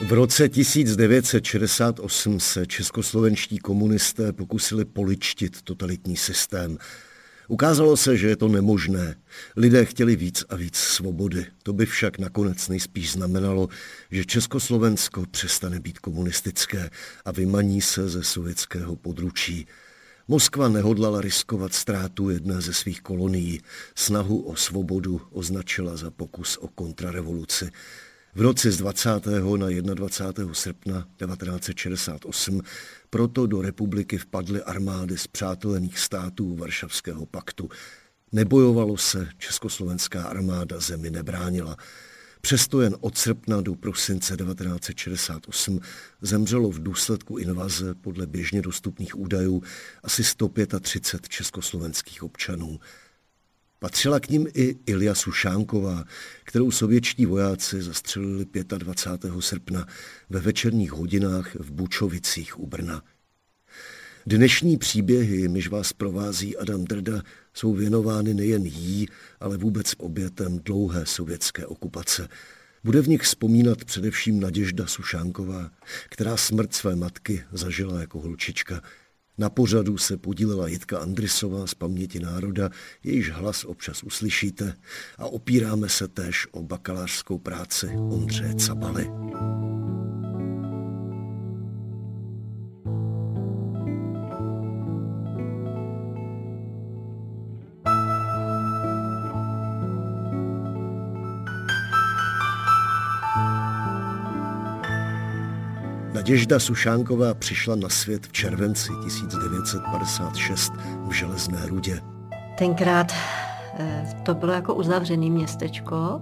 V roce 1968 se českoslovenští komunisté pokusili poličtit totalitní systém. Ukázalo se, že je to nemožné. Lidé chtěli víc a víc svobody. To by však nakonec nejspíš znamenalo, že Československo přestane být komunistické a vymaní se ze sovětského područí. Moskva nehodlala riskovat ztrátu jedné ze svých kolonií. Snahu o svobodu označila za pokus o kontrarevoluci. V noci z 20. na 21. srpna 1968 proto do republiky vpadly armády z přátelených států Varšavského paktu. Nebojovalo se, československá armáda zemi nebránila. Přesto jen od srpna do prosince 1968 zemřelo v důsledku invaze podle běžně dostupných údajů asi 135 československých občanů. Patřila k ním i Ilja Sušánková, kterou sovětští vojáci zastřelili 25. srpna ve večerních hodinách v Bučovicích u Brna. Dnešní příběhy, myž vás provází Adam Drda, jsou věnovány nejen jí, ale vůbec obětem dlouhé sovětské okupace. Bude v nich vzpomínat především Naděžda Sušánková, která smrt své matky zažila jako holčička – na pořadu se podílela Jitka Andrisová z Paměti národa, jejíž hlas občas uslyšíte a opíráme se též o bakalářskou práci Ondřeje Cabaly. Naděžda Sušánková přišla na svět v červenci 1956 v Železné rudě. Tenkrát eh, to bylo jako uzavřené městečko,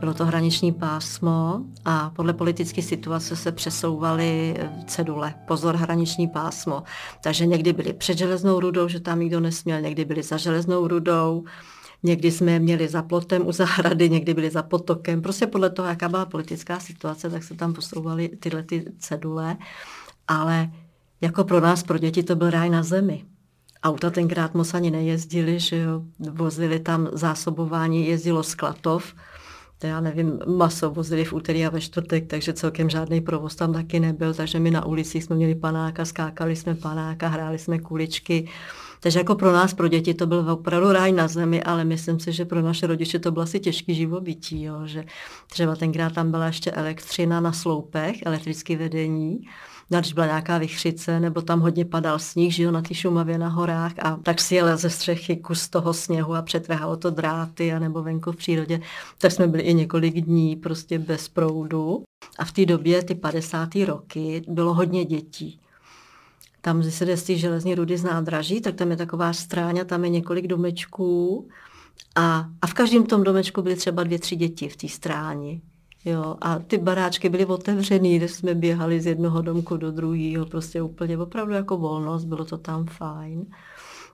bylo to hraniční pásmo a podle politické situace se přesouvaly eh, cedule. Pozor, hraniční pásmo. Takže někdy byli před železnou rudou, že tam nikdo nesměl, někdy byli za železnou rudou, Někdy jsme je měli za plotem u zahrady, někdy byli za potokem. Prostě podle toho, jaká byla politická situace, tak se tam posouvaly tyhle ty cedule. Ale jako pro nás, pro děti, to byl ráj na zemi. Auta tenkrát moc ani nejezdili, že jo. Vozili tam zásobování, jezdilo z Klatov, to já nevím, maso vozili v úterý a ve čtvrtek, takže celkem žádný provoz tam taky nebyl, takže my na ulicích jsme měli panáka, skákali jsme panáka, hráli jsme kuličky, takže jako pro nás, pro děti, to byl opravdu ráj na zemi, ale myslím si, že pro naše rodiče to bylo asi těžký živobytí, jo? že třeba tenkrát tam byla ještě elektřina na sloupech, elektrické vedení, no, když byla nějaká vychřice, nebo tam hodně padal sníh, jo, na té Šumavě na horách a tak si jela ze střechy kus toho sněhu a přetrhalo to dráty a nebo venku v přírodě, tak jsme byli i několik dní prostě bez proudu. A v té době, ty 50. roky, bylo hodně dětí tam se jde z té železní rudy z nádraží, tak tam je taková stráň a tam je několik domečků a, a v každém tom domečku byly třeba dvě, tři děti v té stráni. Jo, a ty baráčky byly otevřený, kde jsme běhali z jednoho domku do druhého, prostě úplně opravdu jako volnost, bylo to tam fajn.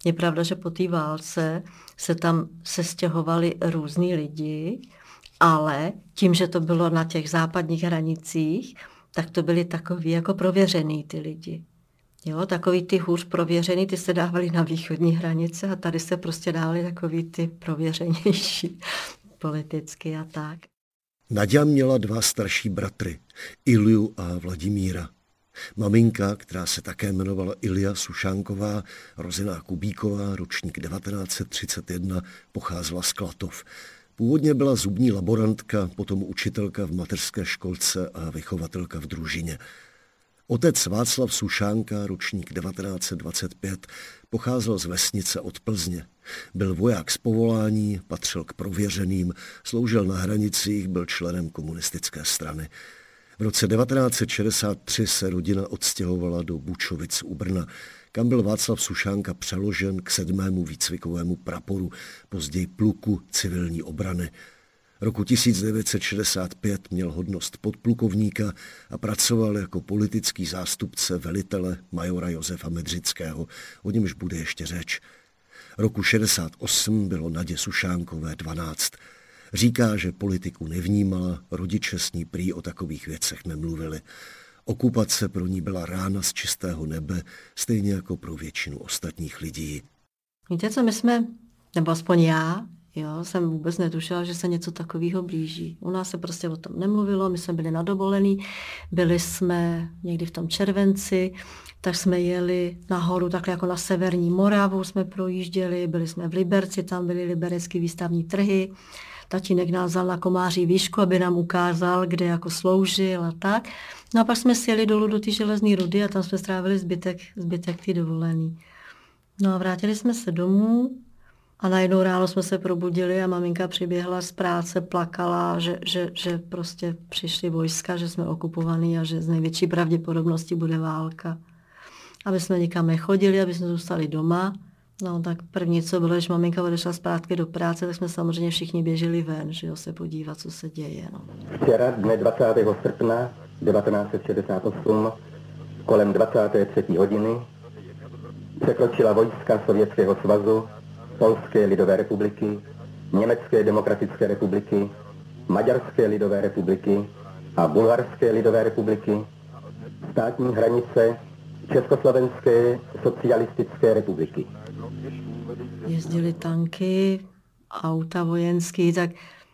Je pravda, že po té válce se tam sestěhovali různí lidi, ale tím, že to bylo na těch západních hranicích, tak to byli takový jako prověřený ty lidi. Jo, takový ty hůř prověřený, ty se dávali na východní hranice a tady se prostě dávali takový ty prověřenější politicky a tak. Nadia měla dva starší bratry, Iliu a Vladimíra. Maminka, která se také jmenovala Ilia Sušánková, rozená Kubíková, ročník 1931, pocházela z Klatov. Původně byla zubní laborantka, potom učitelka v mateřské školce a vychovatelka v družině. Otec Václav Sušánka, ročník 1925, pocházel z vesnice od Plzně. Byl voják z povolání, patřil k prověřeným, sloužil na hranicích, byl členem komunistické strany. V roce 1963 se rodina odstěhovala do Bučovic u Brna, kam byl Václav Sušánka přeložen k sedmému výcvikovému praporu, později pluku civilní obrany. Roku 1965 měl hodnost podplukovníka a pracoval jako politický zástupce velitele majora Josefa Medřického, o němž bude ještě řeč. Roku 68 bylo Nadě Sušánkové 12. Říká, že politiku nevnímala, rodiče s ní prý o takových věcech nemluvili. Okupace pro ní byla rána z čistého nebe, stejně jako pro většinu ostatních lidí. Víte, co my jsme, nebo aspoň já, jo, jsem vůbec netušila, že se něco takového blíží. U nás se prostě o tom nemluvilo, my jsme byli na dovolený, byli jsme někdy v tom červenci, tak jsme jeli nahoru, takhle jako na severní Moravu jsme projížděli, byli jsme v Liberci, tam byly liberecké výstavní trhy, tatínek nás vzal na komáří výšku, aby nám ukázal, kde jako sloužil a tak. No a pak jsme sjeli dolů do té železné rudy a tam jsme strávili zbytek, zbytek ty dovolený. No a vrátili jsme se domů a najednou ráno jsme se probudili a maminka přiběhla z práce, plakala, že, že, že prostě přišly vojska, že jsme okupovaní a že z největší pravděpodobnosti bude válka. Aby jsme nikam nechodili, aby jsme zůstali doma. No tak první, co bylo, když maminka odešla zpátky do práce, tak jsme samozřejmě všichni běželi ven, že jo, se podívat, co se děje. No. Včera, dne 20. srpna 1968, kolem 23. hodiny, překročila vojska Sovětského svazu, Polské lidové republiky, Německé demokratické republiky, Maďarské lidové republiky a Bulharské lidové republiky, státní hranice Československé socialistické republiky. Jezdili tanky, auta vojenský, tak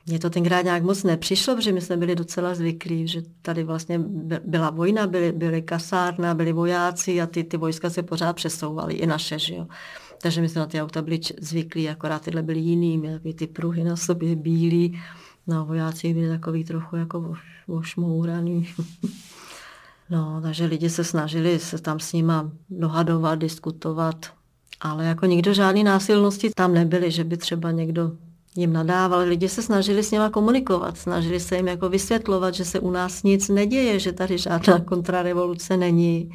mně to tenkrát nějak moc nepřišlo, protože my jsme byli docela zvyklí, že tady vlastně byla vojna, byly, byly kasárna, byli vojáci a ty, ty vojska se pořád přesouvaly, i naše, že jo. Takže my jsme na ty auta byli zvyklí, akorát tyhle byly jiný, měly ty pruhy na sobě bílý, no vojáci byli takový trochu jako ošmouraný. no, takže lidi se snažili se tam s nima dohadovat, diskutovat, ale jako nikdo žádný násilnosti tam nebyly, že by třeba někdo jim nadával. Lidi se snažili s nima komunikovat, snažili se jim jako vysvětlovat, že se u nás nic neděje, že tady žádná kontrarevoluce není.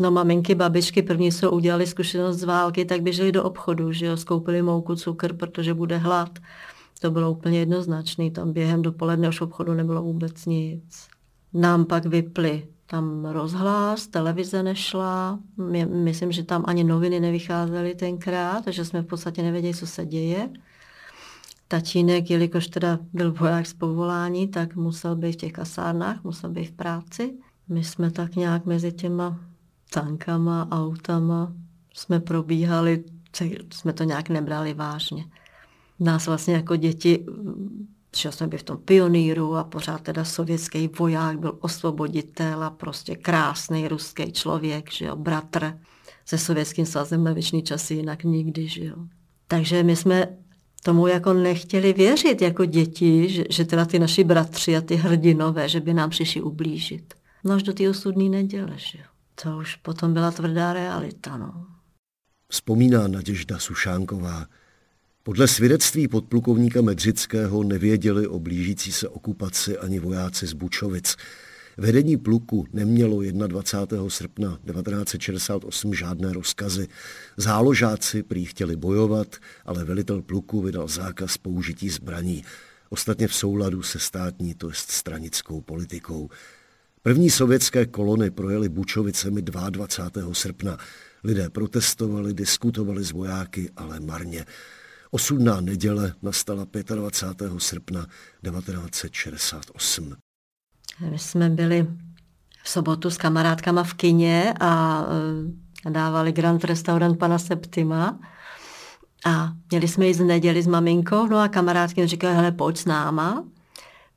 No maminky, babičky, první, co udělali zkušenost z války, tak běželi do obchodu, že jo, skoupili mouku, cukr, protože bude hlad. To bylo úplně jednoznačné, tam během dopoledne už v obchodu nebylo vůbec nic. Nám pak vyply tam rozhlas, televize nešla, my, myslím, že tam ani noviny nevycházely tenkrát, takže jsme v podstatě nevěděli, co se děje. Tatínek, jelikož teda byl voják z povolání, tak musel být v těch kasárnách, musel být v práci. My jsme tak nějak mezi těma tankama, autama jsme probíhali, jsme to nějak nebrali vážně. Nás vlastně jako děti, že jsme byli v tom pioníru a pořád teda sovětský voják byl osvoboditel a prostě krásný ruský člověk, že jo, bratr se sovětským svazem na věčný časy, jinak nikdy, že jo. Takže my jsme tomu jako nechtěli věřit jako děti, že, že teda ty naši bratři a ty hrdinové, že by nám přišli ublížit. No až do té osudné neděle, že jo. To už potom byla tvrdá realita, no. Vzpomíná Naděžda Sušánková. Podle svědectví podplukovníka Medřického nevěděli o blížící se okupaci ani vojáci z Bučovic. Vedení pluku nemělo 21. srpna 1968 žádné rozkazy. Záložáci prý chtěli bojovat, ale velitel pluku vydal zákaz použití zbraní. Ostatně v souladu se státní, to jest stranickou politikou. První sovětské kolony projeli Bučovicemi 22. srpna. Lidé protestovali, diskutovali s vojáky, ale marně. Osudná neděle nastala 25. srpna 1968. My jsme byli v sobotu s kamarádkama v kině a eh, dávali Grand Restaurant pana Septima. A měli jsme jít z neděli s maminkou, no a kamarádky říkali, hele, pojď s náma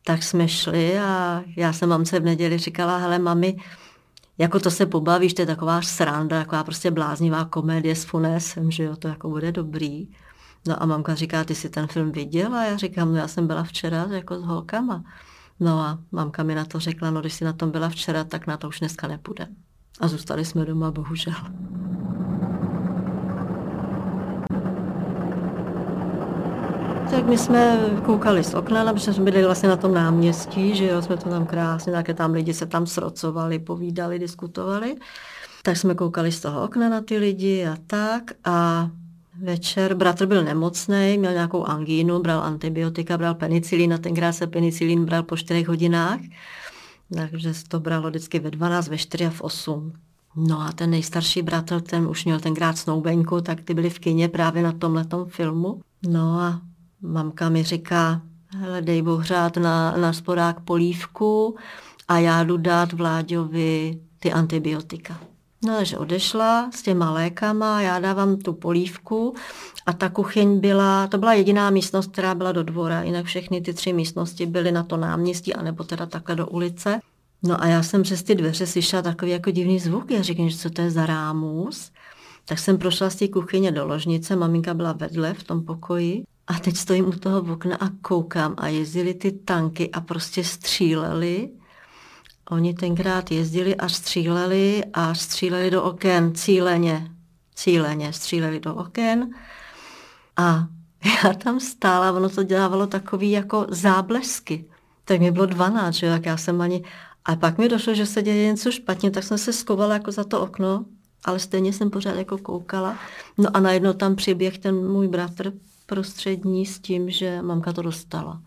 tak jsme šli a já jsem mamce v neděli říkala, hele mami, jako to se pobavíš, to je taková sranda, taková prostě bláznivá komedie s Funesem, že jo, to jako bude dobrý. No a mamka říká, ty jsi ten film viděla? A já říkám, no já jsem byla včera jako s holkama. No a mamka mi na to řekla, no když jsi na tom byla včera, tak na to už dneska nepůjde. A zůstali jsme doma, bohužel. Tak my jsme koukali z okna, protože jsme byli vlastně na tom náměstí, že jo, jsme to tam krásně, také tam lidi se tam srocovali, povídali, diskutovali. Tak jsme koukali z toho okna na ty lidi a tak a večer. Bratr byl nemocný, měl nějakou angínu, bral antibiotika, bral penicilín a tenkrát se penicilín bral po 4 hodinách. Takže to bralo vždycky ve 12, ve 4 a v 8. No a ten nejstarší bratr, ten už měl tenkrát snoubenku, tak ty byli v kině právě na tomhletom filmu. No a mamka mi říká, hele, dej bohřát na, na spodák polívku a já jdu dát Vláďovi ty antibiotika. No, takže odešla s těma lékama, já dávám tu polívku a ta kuchyň byla, to byla jediná místnost, která byla do dvora, jinak všechny ty tři místnosti byly na to náměstí, anebo teda takhle do ulice. No a já jsem přes ty dveře slyšela takový jako divný zvuk. Já říkám, že co to je za rámus. Tak jsem prošla z té kuchyně do ložnice, maminka byla vedle v tom pokoji a teď stojím u toho okna a koukám a jezdili ty tanky a prostě stříleli. Oni tenkrát jezdili a stříleli a stříleli do oken cíleně. Cíleně stříleli do oken. A já tam stála, ono to dělávalo takový jako záblesky. Tak mi bylo 12, že jak já jsem ani... A pak mi došlo, že se děje něco špatně, tak jsem se skovala jako za to okno, ale stejně jsem pořád jako koukala. No a najednou tam přiběh ten můj bratr prostřední s tím, že mamka to dostala.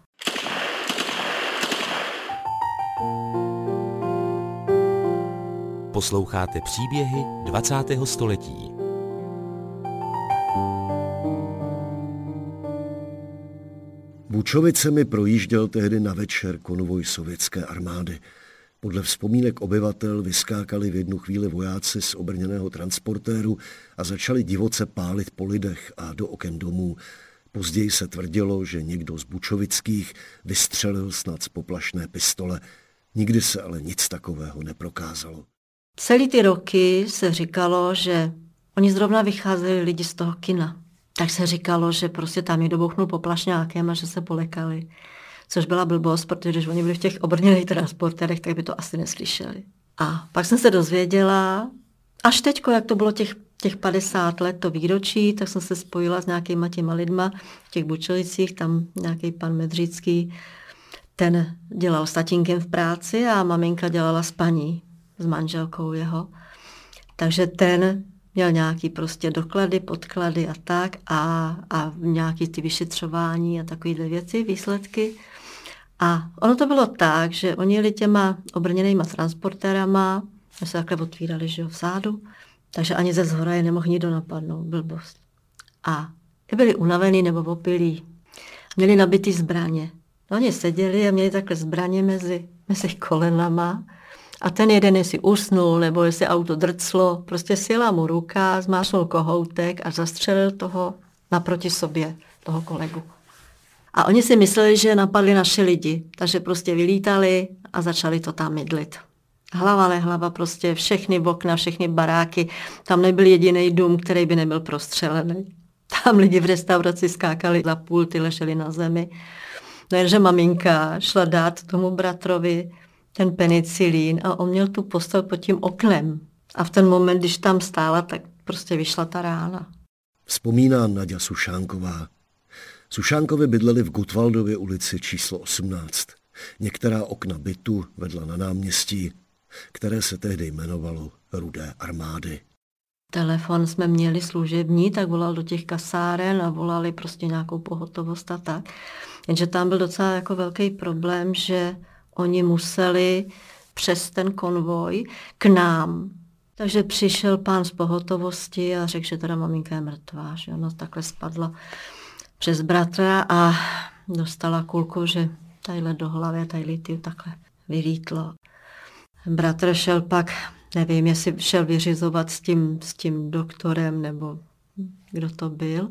Posloucháte příběhy 20. století. Bučovicemi projížděl tehdy na večer konvoj sovětské armády. Podle vzpomínek obyvatel vyskákali v jednu chvíli vojáci z obrněného transportéru a začali divoce pálit po lidech a do oken domů. Později se tvrdilo, že někdo z Bučovických vystřelil snad z poplašné pistole. Nikdy se ale nic takového neprokázalo. Celý ty roky se říkalo, že oni zrovna vycházeli lidi z toho kina. Tak se říkalo, že prostě tam je dobouchnul poplašňákem a že se polekali. Což byla blbost, protože když oni byli v těch obrněných transporterech, tak by to asi neslyšeli. A pak jsem se dozvěděla, až teďko, jak to bylo těch, těch 50 let, to výročí, tak jsem se spojila s nějakýma těma lidma v těch Bučelicích, tam nějaký pan Medřícký, ten dělal s tatínkem v práci a maminka dělala s paní, s manželkou jeho. Takže ten měl nějaký prostě doklady, podklady a tak a, a nějaký ty vyšetřování a takovéhle věci, výsledky. A ono to bylo tak, že oni jeli těma obrněnýma transportérama, se takhle otvírali, že jo, v sádu, takže ani ze zhora je nemohl nikdo napadnout, blbost. A byli unavený nebo opilí, měli nabitý zbraně. No, oni seděli a měli takhle zbraně mezi, mezi kolenama a ten jeden, jestli usnul, nebo jestli auto drclo, prostě sila mu ruka, zmásnul kohoutek a zastřelil toho naproti sobě, toho kolegu. A oni si mysleli, že napadli naše lidi, takže prostě vylítali a začali to tam mydlit. Hlava nehlava, prostě všechny okna, všechny baráky. Tam nebyl jediný dům, který by nebyl prostřelený. Tam lidi v restauraci skákali za pulty, leželi na zemi. No jenže maminka šla dát tomu bratrovi ten penicilín a on měl tu postel pod tím oknem. A v ten moment, když tam stála, tak prostě vyšla ta rána. Vzpomíná Nadia Sušánková. Sušánkovi bydleli v Gutwaldově ulici číslo 18. Některá okna bytu vedla na náměstí, které se tehdy jmenovalo Rudé armády. Telefon jsme měli služební, tak volal do těch kasáren a volali prostě nějakou pohotovost a tak. Jenže tam byl docela jako velký problém, že oni museli přes ten konvoj k nám. Takže přišel pán z pohotovosti a řekl, že teda maminka je mrtvá, že ona takhle spadla přes bratra a dostala kulku, že tadyhle do hlavy, tady ty takhle vylítlo. Bratr šel pak, nevím, jestli šel vyřizovat s tím, s tím doktorem, nebo kdo to byl.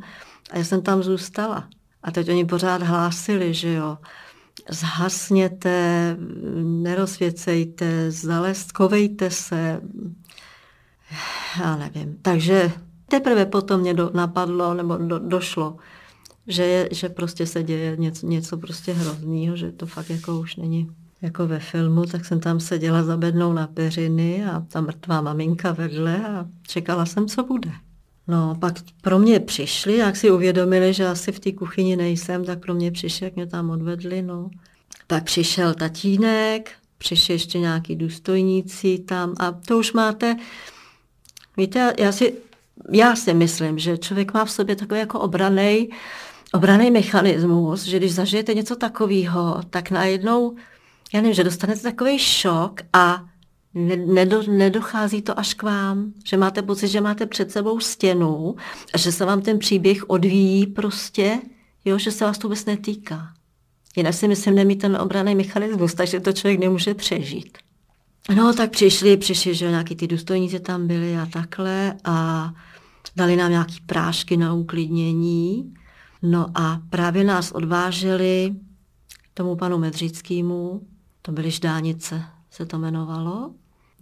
A já jsem tam zůstala. A teď oni pořád hlásili, že jo, zhasněte, nerozvěcejte, zalestkovejte se. Já nevím. Takže teprve potom mě do, napadlo, nebo do, došlo, že, je, že prostě se děje něco, něco prostě hroznýho, že to fakt jako už není jako ve filmu, tak jsem tam seděla za bednou na peřiny a ta mrtvá maminka vedle a čekala jsem, co bude. No, pak pro mě přišli, jak si uvědomili, že asi v té kuchyni nejsem, tak pro mě přišli, jak mě tam odvedli, no. Pak přišel tatínek, přišli ještě nějaký důstojníci tam a to už máte, víte, já si já si myslím, že člověk má v sobě takový jako obraný obraný mechanismus, že když zažijete něco takového, tak najednou, já nevím, že dostanete takový šok a nedo, nedochází to až k vám, že máte pocit, že máte před sebou stěnu a že se vám ten příběh odvíjí prostě, jo, že se vás to vůbec netýká. Jinak si myslím, nemít ten obraný mechanismus, takže to člověk nemůže přežít. No, tak přišli, přišli, že nějaký ty důstojníci tam byli a takhle a dali nám nějaký prášky na uklidnění. No a právě nás odváželi tomu panu Medřickému, to byly Ždánice, se to jmenovalo.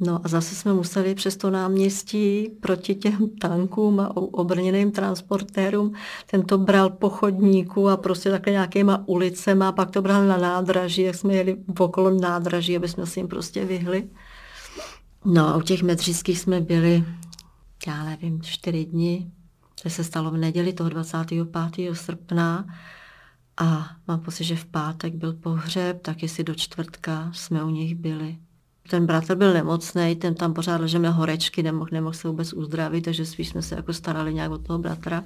No a zase jsme museli přes to náměstí proti těm tankům a obrněným transportérům. Ten to bral po chodníku a prostě takhle nějakýma ulicema a pak to bral na nádraží, jak jsme jeli okolo nádraží, aby jsme si jim prostě vyhli. No a u těch medřických jsme byli, já nevím, čtyři dny. To se stalo v neděli toho 25. srpna a mám pocit, že v pátek byl pohřeb, tak jestli do čtvrtka jsme u nich byli. Ten bratr byl nemocný, ten tam pořád ležel na horečky, nemohl, nemohl se vůbec uzdravit, takže spíš jsme se jako starali nějak o toho bratra.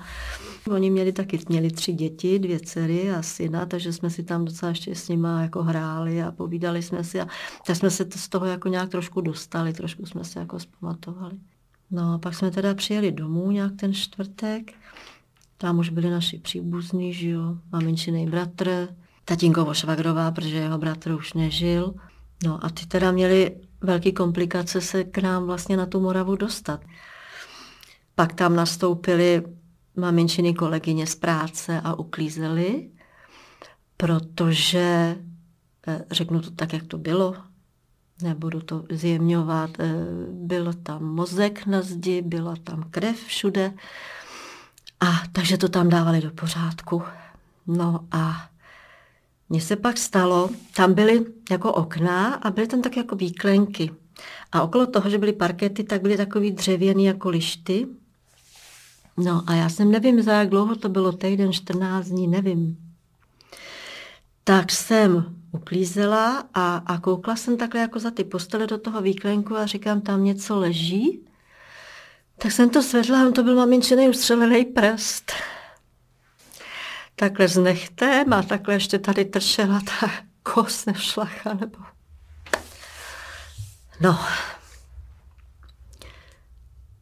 Oni měli taky měli tři děti, dvě dcery a syna, takže jsme si tam docela ještě s nima jako hráli a povídali jsme si a tak jsme se z toho jako nějak trošku dostali, trošku jsme se jako zpamatovali. No a pak jsme teda přijeli domů nějak ten čtvrtek. Tam už byli naši příbuzní, že jo, maminčinej bratr, tatínkovo švagrová, protože jeho bratr už nežil. No a ty teda měli velké komplikace se k nám vlastně na tu Moravu dostat. Pak tam nastoupili maminčiny kolegyně z práce a uklízeli, protože, eh, řeknu to tak, jak to bylo, nebudu to zjemňovat, eh, byl tam mozek na zdi, byla tam krev všude, a takže to tam dávali do pořádku. No a mně se pak stalo, tam byly jako okna a byly tam tak jako výklenky. A okolo toho, že byly parkety, tak byly takový dřevěný jako lišty. No a já jsem nevím, za jak dlouho to bylo, týden, 14 dní, nevím. Tak jsem uklízela a, a koukla jsem takhle jako za ty postele do toho výklenku a říkám, tam něco leží. Tak jsem to svedla a to byl maminčiný ustřelený prst takhle s nechtem a takhle ještě tady tršela ta kost nevšlacha, nebo... No,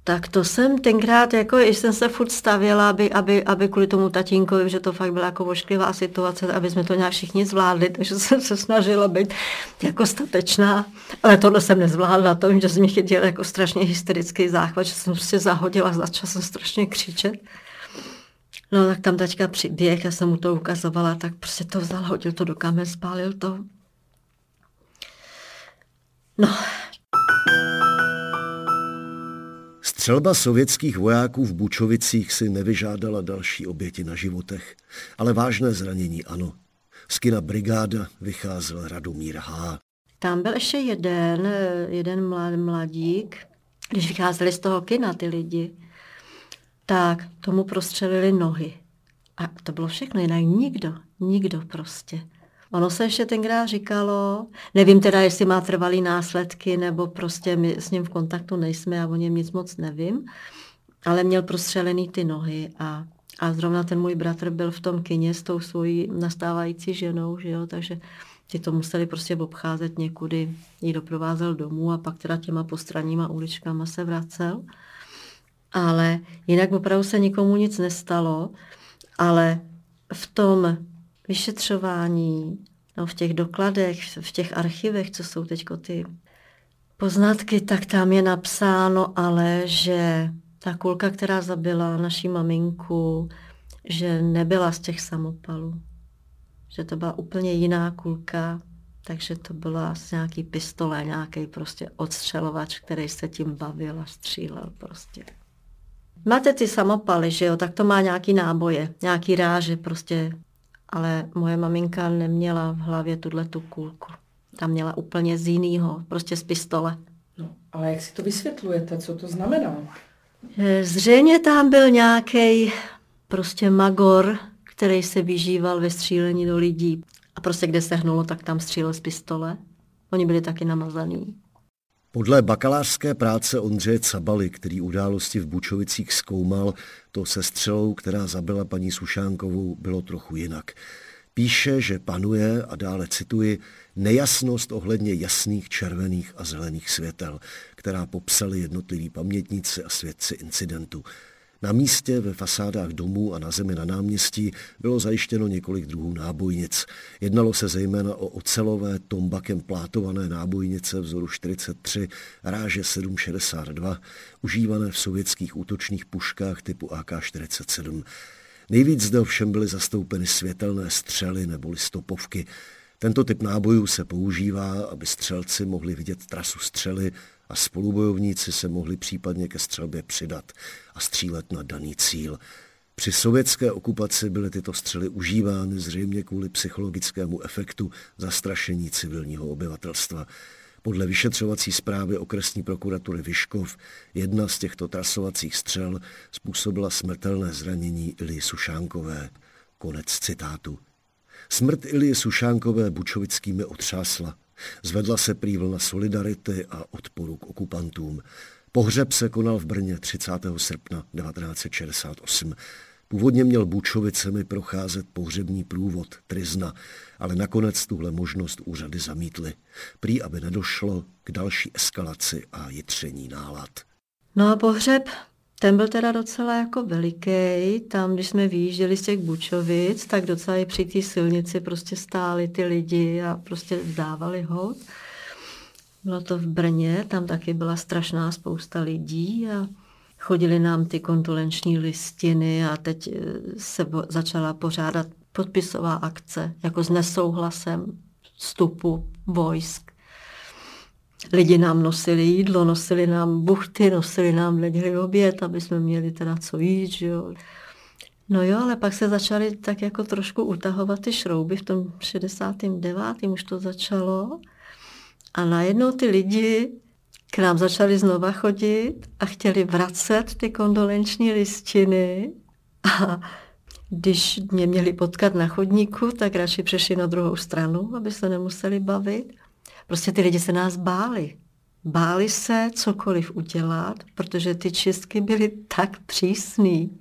tak to jsem tenkrát, jako jsem se furt stavěla, aby, aby, aby kvůli tomu tatínkovi, že to fakt byla jako ošklivá situace, aby jsme to nějak všichni zvládli, takže jsem se snažila být jako statečná. Ale tohle jsem nezvládla, to vím, že jsem mě chytil jako strašně hysterický záchvat, že jsem prostě zahodila, začala jsem strašně křičet. No tak tam taťka přiběh, já jsem mu to ukazovala, tak prostě to vzal, hodil to do kamer, spálil to. No. Střelba sovětských vojáků v Bučovicích si nevyžádala další oběti na životech, ale vážné zranění ano. Z kina Brigáda vycházel Radomír H. Tam byl ještě jeden, jeden mladík, když vycházeli z toho kina ty lidi, tak tomu prostřelili nohy. A to bylo všechno, jinak nikdo, nikdo prostě. Ono se ještě tenkrát říkalo, nevím teda, jestli má trvalý následky, nebo prostě my s ním v kontaktu nejsme a o něm nic moc nevím, ale měl prostřelený ty nohy a, a zrovna ten můj bratr byl v tom kině s tou svojí nastávající ženou, že jo, takže ti to museli prostě obcházet někudy, ji doprovázel domů a pak teda těma postranníma uličkama se vracel ale jinak opravdu se nikomu nic nestalo, ale v tom vyšetřování, no v těch dokladech, v těch archivech, co jsou teď ty poznatky, tak tam je napsáno ale, že ta kulka, která zabila naší maminku, že nebyla z těch samopalů. Že to byla úplně jiná kulka, takže to byla z nějaký pistole, nějaký prostě odstřelovač, který se tím bavil a střílel prostě. Máte ty samopaly, že jo, tak to má nějaký náboje, nějaký ráže prostě, ale moje maminka neměla v hlavě tuhle tu kulku. Tam měla úplně z jiného, prostě z pistole. No, ale jak si to vysvětlujete, co to znamená? Zřejmě tam byl nějaký prostě magor, který se vyžíval ve střílení do lidí. A prostě kde se hnulo, tak tam střílel z pistole. Oni byli taky namazaný. Podle bakalářské práce Ondřeje Cabaly, který události v Bučovicích zkoumal, to se střelou, která zabila paní Sušánkovou, bylo trochu jinak. Píše, že panuje, a dále cituji, nejasnost ohledně jasných červených a zelených světel, která popsali jednotliví pamětníci a svědci incidentu. Na místě, ve fasádách domů a na zemi na náměstí bylo zajištěno několik druhů nábojnic. Jednalo se zejména o ocelové tombakem plátované nábojnice vzoru 43 ráže 762, užívané v sovětských útočných puškách typu AK-47. Nejvíc zde ovšem byly zastoupeny světelné střely neboli stopovky. Tento typ nábojů se používá, aby střelci mohli vidět trasu střely a spolubojovníci se mohli případně ke střelbě přidat a střílet na daný cíl. Při sovětské okupaci byly tyto střely užívány zřejmě kvůli psychologickému efektu zastrašení civilního obyvatelstva. Podle vyšetřovací zprávy okresní prokuratury Vyškov jedna z těchto trasovacích střel způsobila smrtelné zranění Ilie Sušánkové. Konec citátu. Smrt Ilie Sušánkové Bučovickými otřásla. Zvedla se prý vlna solidarity a odporu k okupantům. Pohřeb se konal v Brně 30. srpna 1968. Původně měl Bučovicemi procházet pohřební průvod Trizna, ale nakonec tuhle možnost úřady zamítly. Prý, aby nedošlo k další eskalaci a jitření nálad. No a pohřeb ten byl teda docela jako veliký. Tam, když jsme vyjížděli z těch Bučovic, tak docela i při té silnici prostě stáli ty lidi a prostě vzdávali hod. Bylo to v Brně, tam taky byla strašná spousta lidí a chodili nám ty kondolenční listiny a teď eh, se začala pořádat podpisová akce, jako s nesouhlasem vstupu vojsk Lidi nám nosili jídlo, nosili nám buchty, nosili nám ledili oběd, aby jsme měli teda co jít, že jo. No jo, ale pak se začaly tak jako trošku utahovat ty šrouby, v tom 69. už to začalo. A najednou ty lidi k nám začali znova chodit a chtěli vracet ty kondolenční listiny. A když mě měli potkat na chodníku, tak radši přešli na druhou stranu, aby se nemuseli bavit. Prostě ty lidi se nás báli. Báli se cokoliv udělat, protože ty čistky byly tak přísný,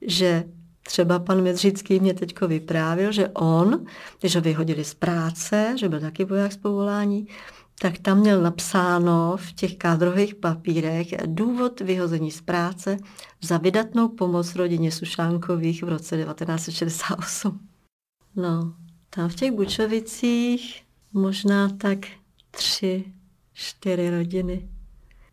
že třeba pan Medřický mě teďko vyprávil, že on, když ho vyhodili z práce, že byl taky voják z povolání, tak tam měl napsáno v těch kádrových papírech důvod vyhození z práce za vydatnou pomoc rodině Sušánkových v roce 1968. No, tam v těch Bučovicích možná tak tři, čtyři rodiny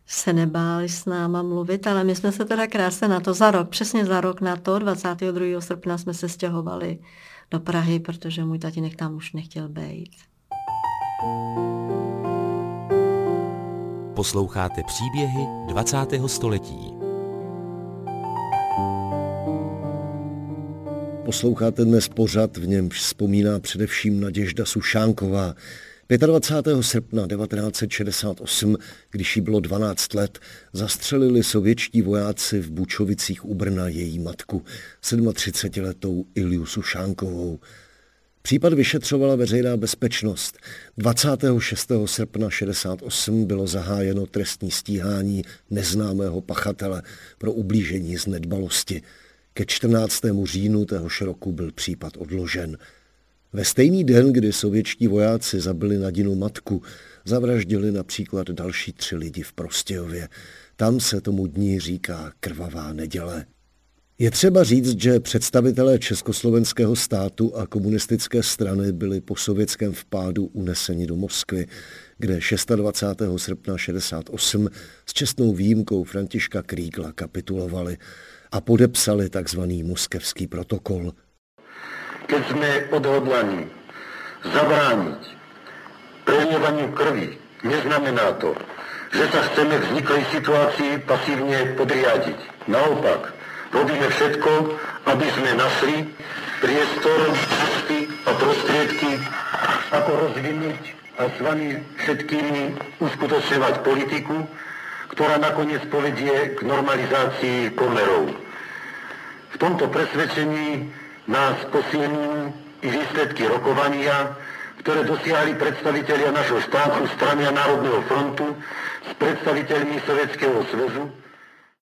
se nebáli s náma mluvit, ale my jsme se teda krásně na to za rok, přesně za rok na to, 22. srpna jsme se stěhovali do Prahy, protože můj tatínek tam už nechtěl být. Posloucháte příběhy 20. století. Posloucháte dnes pořad, v němž vzpomíná především Naděžda Sušánková. 25. srpna 1968, když jí bylo 12 let, zastřelili sovětští vojáci v Bučovicích u Brna její matku, 37-letou Iliu Sušánkovou. Případ vyšetřovala veřejná bezpečnost. 26. srpna 68 bylo zahájeno trestní stíhání neznámého pachatele pro ublížení z nedbalosti. Ke 14. říjnu téhož roku byl případ odložen. Ve stejný den, kdy sovětští vojáci zabili Nadinu matku, zavraždili například další tři lidi v Prostějově. Tam se tomu dní říká krvavá neděle. Je třeba říct, že představitelé československého státu a komunistické strany byli po sovětském vpádu uneseni do Moskvy, kde 26. srpna 68 s čestnou výjimkou Františka Krígla kapitulovali a podepsali tzv. moskevský protokol. Keď jsme odhodlaní zabránit prelievaniu krvi, neznamená to, že sa chceme vzniklej situácii pasívne podriadiť. Naopak, robíme všetko, aby sme našli priestor, cesty a prostriedky, ako rozvinúť a s vami všetkými uskutočňovať politiku, ktorá nakoniec povedie k normalizácii pomerov. V tomto presvedčení nás posilňujú i výsledky rokovania, ktoré dosiahli predstavitelia našho štátu, strany a Národného frontu s představitelmi Sovětského svazu.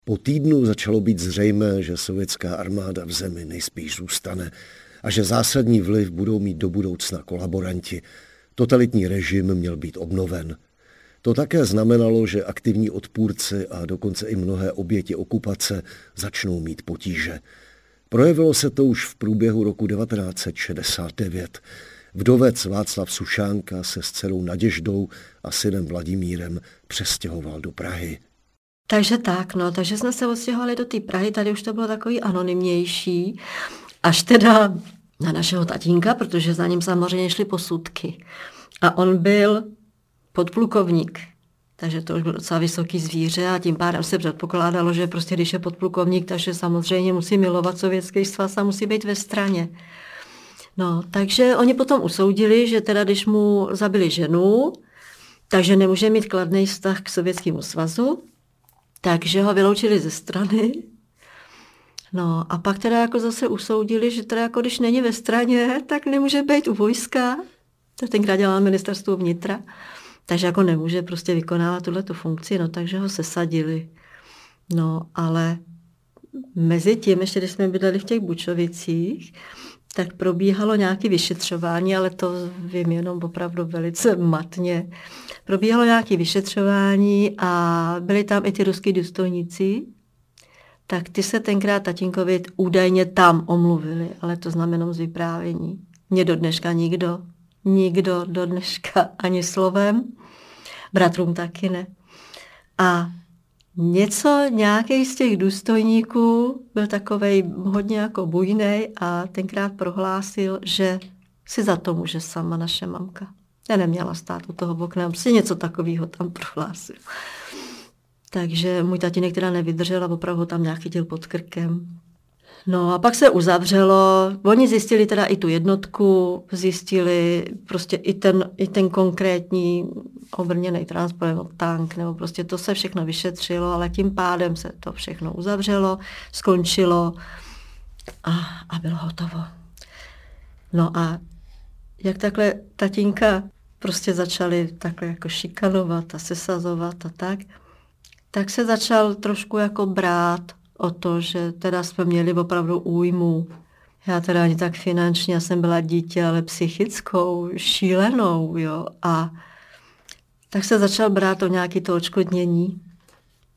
Po týdnu začalo být zřejmé, že sovětská armáda v zemi nejspíš zůstane a že zásadní vliv budou mít do budoucna kolaboranti. Totalitní režim měl být obnoven. To také znamenalo, že aktivní odpůrci a dokonce i mnohé oběti okupace začnou mít potíže. Projevilo se to už v průběhu roku 1969. Vdovec Václav Sušánka se s dcerou Naděždou a synem Vladimírem přestěhoval do Prahy. Takže tak, no, takže jsme se odstěhovali do té Prahy, tady už to bylo takový anonymnější, až teda na našeho tatínka, protože za ním samozřejmě šly posudky. A on byl podplukovník, takže to už byl docela vysoký zvíře a tím pádem se předpokládalo, že prostě když je podplukovník, takže samozřejmě musí milovat sovětský svaz a musí být ve straně. No, takže oni potom usoudili, že teda když mu zabili ženu, takže nemůže mít kladný vztah k Sovětskému svazu, takže ho vyloučili ze strany. No a pak teda jako zase usoudili, že teda jako když není ve straně, tak nemůže být u vojska. To tenkrát dělala ministerstvo vnitra. Takže jako nemůže prostě vykonávat tuhle tu funkci, no takže ho sesadili. No ale mezi tím, ještě když jsme bydleli v těch Bučovicích, tak probíhalo nějaké vyšetřování, ale to vím jenom opravdu velice matně. Probíhalo nějaké vyšetřování a byli tam i ty ruský důstojníci, tak ty se tenkrát tatínkovi údajně tam omluvili, ale to znamená z vyprávění. Mě do dneška nikdo, nikdo do dneška ani slovem, bratrům taky ne. A něco, nějaký z těch důstojníků byl takovej hodně jako bujnej a tenkrát prohlásil, že si za to může sama naše mamka. Já neměla stát u toho okna, prostě něco takového tam prohlásil. Takže můj tatínek teda nevydržel a opravdu tam nějak chytil pod krkem. No a pak se uzavřelo, oni zjistili teda i tu jednotku, zjistili prostě i ten, i ten konkrétní obrněný transport nebo tank, nebo prostě to se všechno vyšetřilo, ale tím pádem se to všechno uzavřelo, skončilo a, a bylo hotovo. No a jak takhle tatínka prostě začali takhle jako šikanovat a sesazovat a tak, tak se začal trošku jako brát o to, že teda jsme měli opravdu újmu. Já teda ani tak finančně, já jsem byla dítě, ale psychickou, šílenou, jo. A tak se začal brát o nějaké to očkodnění.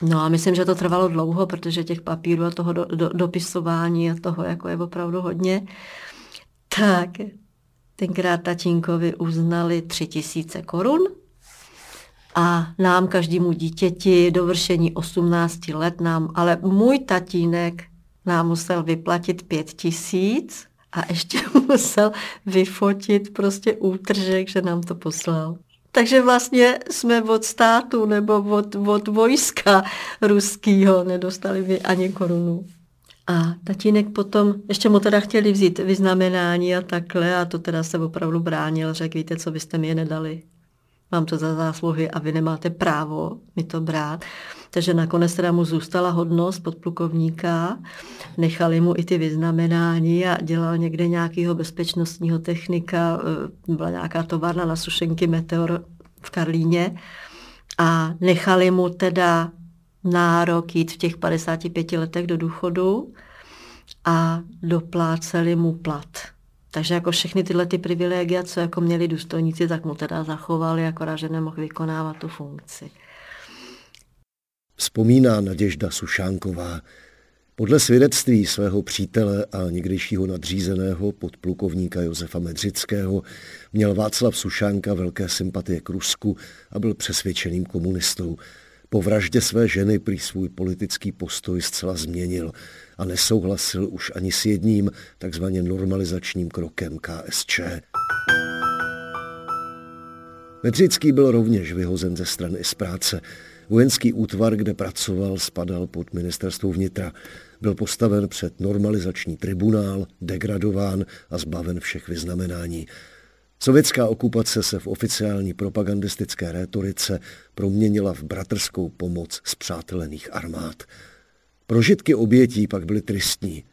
No a myslím, že to trvalo dlouho, protože těch papírů a toho do, do, dopisování a toho jako je opravdu hodně. Tak tenkrát tatínkovi uznali tři tisíce korun a nám, každému dítěti, dovršení 18 let nám, ale můj tatínek nám musel vyplatit pět tisíc a ještě musel vyfotit prostě útržek, že nám to poslal. Takže vlastně jsme od státu nebo od, od vojska ruského nedostali by ani korunu. A tatínek potom, ještě mu teda chtěli vzít vyznamenání a takhle a to teda se opravdu bránil, řekl, víte, co byste mi je nedali mám to za zásluhy a vy nemáte právo mi to brát. Takže nakonec teda mu zůstala hodnost podplukovníka, nechali mu i ty vyznamenání a dělal někde nějakého bezpečnostního technika, eh, byla nějaká továrna na sušenky Meteor v Karlíně a nechali mu teda nárok jít v těch 55 letech do důchodu a dopláceli mu plat. Takže jako všechny tyhle ty privilegia, co jako měli důstojníci, tak mu teda zachovali, akorát, že nemohl vykonávat tu funkci. Vzpomíná Naděžda Sušánková. Podle svědectví svého přítele a někdejšího nadřízeného podplukovníka Josefa Medřického měl Václav Sušánka velké sympatie k Rusku a byl přesvědčeným komunistou. Po vraždě své ženy prý svůj politický postoj zcela změnil a nesouhlasil už ani s jedním takzvaně normalizačním krokem KSČ. Medřický byl rovněž vyhozen ze strany i z práce. Vojenský útvar, kde pracoval, spadal pod ministerstvo vnitra. Byl postaven před normalizační tribunál, degradován a zbaven všech vyznamenání. Sovětská okupace se v oficiální propagandistické rétorice proměnila v bratrskou pomoc zpřátelených armád. Prožitky obětí pak byly tristní.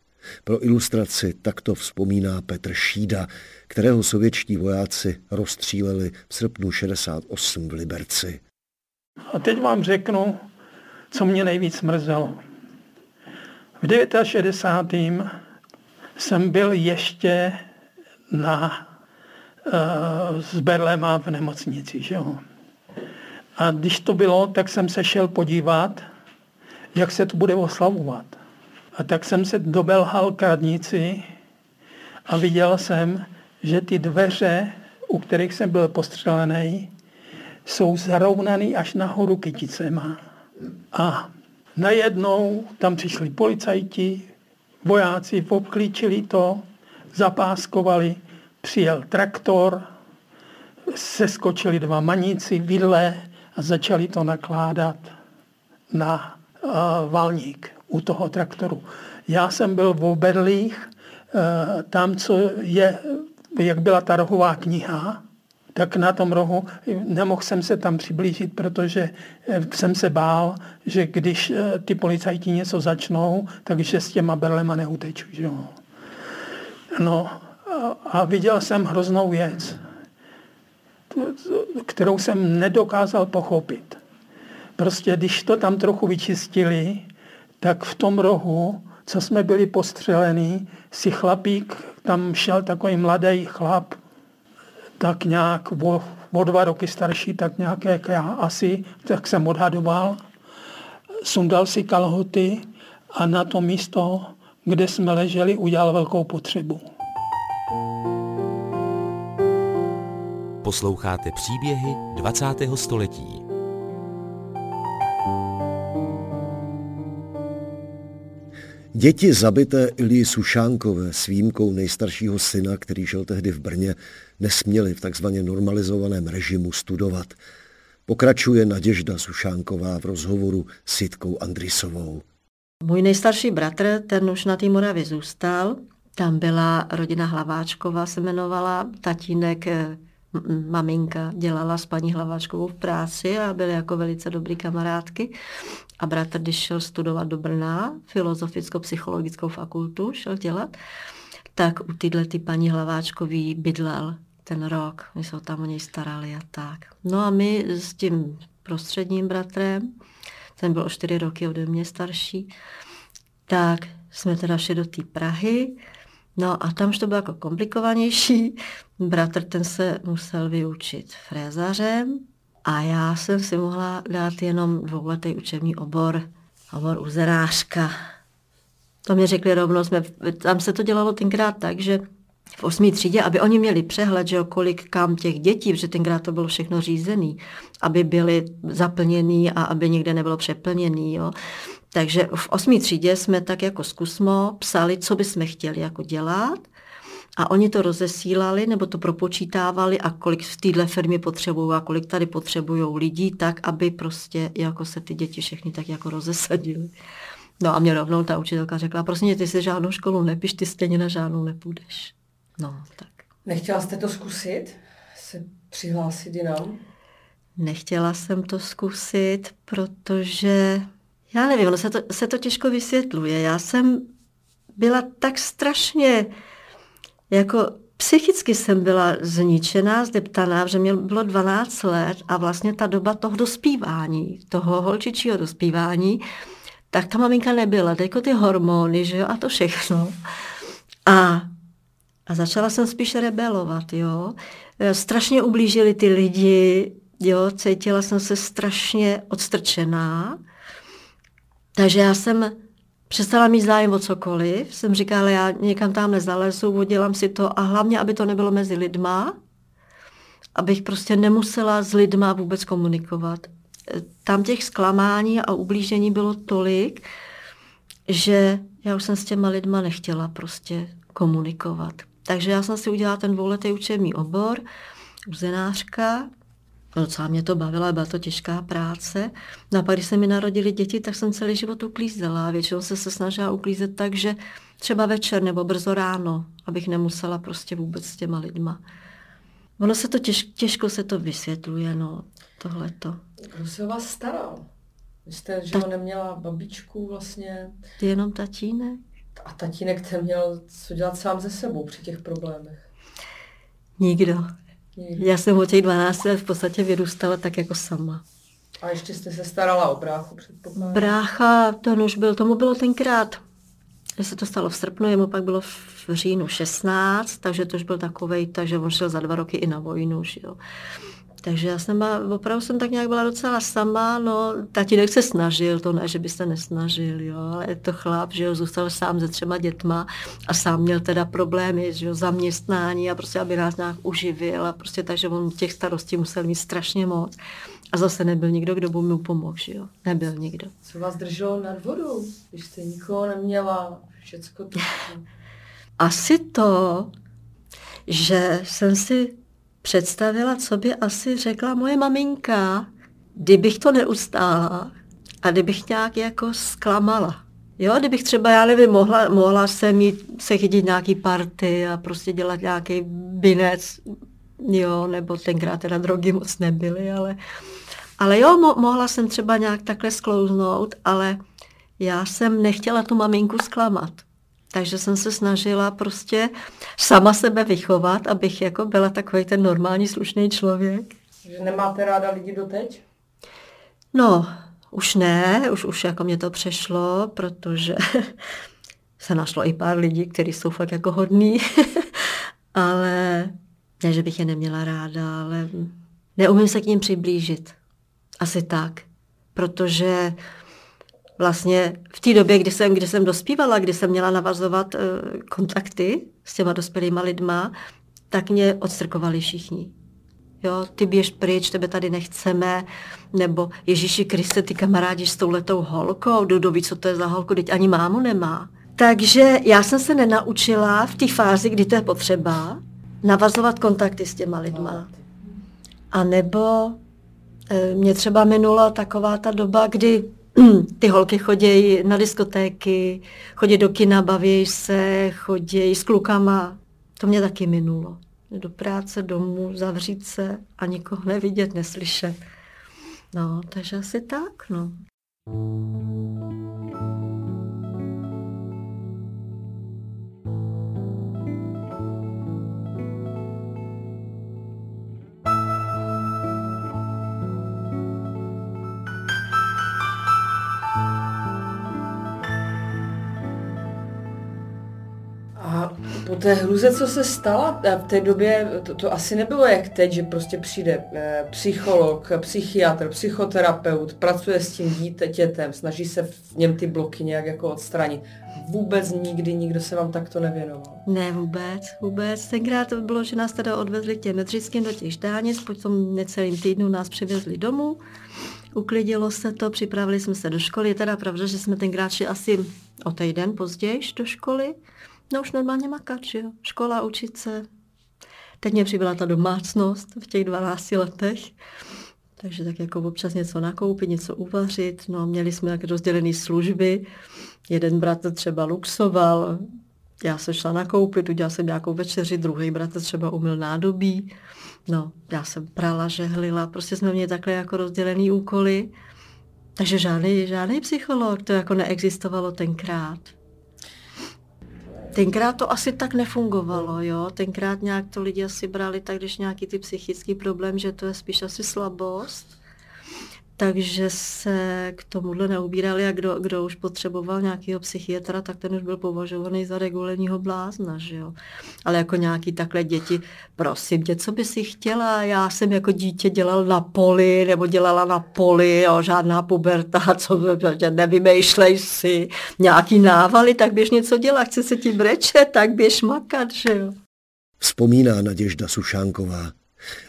Pro ilustraci takto vzpomíná Petr Šída, kterého sovětští vojáci rozstříleli v srpnu 68 v Liberci. A teď vám řeknu, co mě nejvíc mrzelo. V 69. jsem byl ještě na, s Berlema v nemocnici. Že jo? A když to bylo, tak jsem se šel podívat, jak se to bude oslavovat. A tak jsem se dobelhal k radnici a viděl jsem, že ty dveře, u kterých jsem byl postřelený, jsou zarovnaný až nahoru kyticema. A najednou tam přišli policajti, vojáci, obklíčili to, zapáskovali, přijel traktor, seskočili dva maníci, vidle a začali to nakládat na uh, valník u toho traktoru. Já jsem byl v Oberlích, uh, tam, co je, jak byla ta rohová kniha, tak na tom rohu nemohl jsem se tam přiblížit, protože eh, jsem se bál, že když eh, ty policajti něco začnou, takže s těma berlema neuteču. Že jo. No a viděl jsem hroznou věc, kterou jsem nedokázal pochopit. Prostě když to tam trochu vyčistili, tak v tom rohu, co jsme byli postřelení, si chlapík, tam šel takový mladý chlap, tak nějak o, o dva roky starší, tak nějak jak já asi, tak jsem odhadoval. Sundal si kalhoty a na to místo, kde jsme leželi, udělal velkou potřebu. Posloucháte příběhy 20. století. Děti zabité Ilii Sušánkové s výjimkou nejstaršího syna, který žil tehdy v Brně, nesměli v takzvaně normalizovaném režimu studovat. Pokračuje Naděžda Sušánková v rozhovoru s Jitkou Andrisovou. Můj nejstarší bratr, ten už na té Moravě zůstal. Tam byla rodina Hlaváčková, se jmenovala, tatínek eh, maminka dělala s paní Hlaváčkovou v práci a byly jako velice dobrý kamarádky. A bratr, když šel studovat do Brna, filozoficko-psychologickou fakultu šel dělat, tak u tyhle ty paní Hlaváčkový bydlel ten rok. My se tam o něj starali a tak. No a my s tím prostředním bratrem, ten byl o čtyři roky ode mě starší, tak jsme teda šli do té Prahy, No a tam už to bylo jako komplikovanější. Bratr ten se musel vyučit frézařem a já jsem si mohla dát jenom dvouletý učební obor, obor uzerářka. To mě řekli rovnou, jsme, tam se to dělalo tenkrát tak, že v osmý třídě, aby oni měli přehled, že kolik kam těch dětí, protože tenkrát to bylo všechno řízený, aby byly zaplněný a aby někde nebylo přeplněný. Jo. Takže v osmý třídě jsme tak jako zkusmo psali, co bychom chtěli jako dělat a oni to rozesílali nebo to propočítávali a kolik v téhle firmě potřebují a kolik tady potřebují lidí, tak aby prostě jako se ty děti všechny tak jako rozesadily. No a mě rovnou ta učitelka řekla, prosím ty si žádnou školu nepiš, ty stejně na žádnou nepůjdeš. No, tak. Nechtěla jste to zkusit? Se přihlásit jinam? Nechtěla jsem to zkusit, protože já nevím, ono se to, se to těžko vysvětluje. Já jsem byla tak strašně, jako psychicky jsem byla zničená, zdeptaná, že mě bylo 12 let a vlastně ta doba toho dospívání, toho holčičího dospívání, tak ta maminka nebyla, jako ty hormony, že jo, a to všechno. A, a začala jsem spíš rebelovat, jo. Strašně ublížili ty lidi, jo, cítila jsem se strašně odstrčená, takže já jsem přestala mít zájem o cokoliv. Jsem říkala, já někam tam nezalezu, udělám si to a hlavně, aby to nebylo mezi lidma, abych prostě nemusela s lidma vůbec komunikovat. Tam těch zklamání a ublížení bylo tolik, že já už jsem s těma lidma nechtěla prostě komunikovat. Takže já jsem si udělala ten dvouletý učební obor, uzenářka, Docela mě to bavilo, byla to těžká práce. No a pak, když se mi narodili děti, tak jsem celý život uklízela. Většinou se se snažila uklízet tak, že třeba večer nebo brzo ráno, abych nemusela prostě vůbec s těma lidma. Ono se to těž, těžko se to vysvětluje, no, tohleto. Kdo se o vás staral? Vy jste, že Ta... neměla babičku vlastně? Ty jenom tatínek. A tatínek ten měl co dělat sám ze sebou při těch problémech? Nikdo. Já jsem od těch 12 let v podstatě vyrůstala tak jako sama. A ještě jste se starala o bráchu, předpokládám. Brácha, ten už byl, tomu bylo tenkrát, se to stalo v srpnu, jemu pak bylo v říjnu 16, takže to už byl takovej, takže on šel za dva roky i na vojnu, že jo. Takže já jsem byla, opravdu jsem tak nějak byla docela sama, no, tatínek se snažil, to ne, že by se nesnažil, jo, ale je to chlap, že jo, zůstal sám se třema dětma a sám měl teda problémy, že jo, zaměstnání a prostě, aby nás nějak uživil a prostě takže on těch starostí musel mít strašně moc. A zase nebyl nikdo, kdo by mu pomohl, že jo, nebyl nikdo. Co vás drželo nad vodou, když jste nikoho neměla, všecko to? Asi to, že jsem si představila, co by asi řekla moje maminka, kdybych to neustála a kdybych nějak jako zklamala. Jo, kdybych třeba, já nevím, mohla, mohla se mít, se chytit nějaký party a prostě dělat nějaký binec, jo, nebo tenkrát teda drogy moc nebyly, ale, ale jo, mo, mohla jsem třeba nějak takhle sklouznout, ale já jsem nechtěla tu maminku zklamat. Takže jsem se snažila prostě sama sebe vychovat, abych jako byla takový ten normální slušný člověk. Že nemáte ráda lidi doteď? No, už ne, už, už jako mě to přešlo, protože se našlo i pár lidí, kteří jsou fakt jako hodní, ale ne, že bych je neměla ráda, ale neumím se k ním přiblížit. Asi tak, protože vlastně v té době, kdy jsem, kdy jsem dospívala, kdy jsem měla navazovat uh, kontakty s těma dospělýma lidma, tak mě odstrkovali všichni. Jo, ty běž pryč, tebe tady nechceme, nebo Ježíši Kriste, ty kamarádíš s touhletou holkou, Dodo ví, co to je za holku, teď ani mámu nemá. Takže já jsem se nenaučila v té fázi, kdy to je potřeba, navazovat kontakty s těma lidma. A nebo e, mě třeba minula taková ta doba, kdy ty holky chodí na diskotéky, chodí do kina, baví se, chodí s klukama. To mě taky minulo. Do práce, domů, zavřít se a nikoho nevidět, neslyšet. No, takže asi tak, no. Po té hruze, co se stala v té době, to, to asi nebylo jak teď, že prostě přijde eh, psycholog, psychiatr, psychoterapeut, pracuje s tím dítětem, snaží se v něm ty bloky nějak jako odstranit. Vůbec nikdy nikdo se vám takto nevěnoval. Ne, vůbec, vůbec. Tenkrát to bylo, že nás teda odvezli těm metřickým do těch štánic, po tom necelým týdnu nás přivezli domů, uklidilo se to, připravili jsme se do školy. Je teda pravda, že jsme tenkrát šli asi o týden později do školy, No už normálně makat, že jo. Škola, učit se. Teď mě přibyla ta domácnost v těch 12 letech. Takže tak jako občas něco nakoupit, něco uvařit. No, měli jsme jak rozdělené služby. Jeden bratr třeba luxoval, já se šla nakoupit, udělala jsem nějakou večeři, druhý bratr třeba umyl nádobí. No, já jsem prala, žehlila, prostě jsme měli takhle jako rozdělený úkoly. Takže žádný, žádný psycholog, to jako neexistovalo tenkrát. Tenkrát to asi tak nefungovalo, jo. Tenkrát nějak to lidi asi brali tak, když nějaký ty psychický problém, že to je spíš asi slabost takže se k tomuhle neubírali a kdo, kdo už potřeboval nějakého psychiatra, tak ten už byl považovaný za regulérního blázna, že jo. Ale jako nějaký takhle děti, prosím tě, co by si chtěla? Já jsem jako dítě dělal na poli, nebo dělala na poli, jo, žádná puberta, co nevymýšlej si nějaký návaly, tak běž něco dělat, chce se ti brečet, tak běž makat, že jo. Vzpomíná Naděžda Sušánková.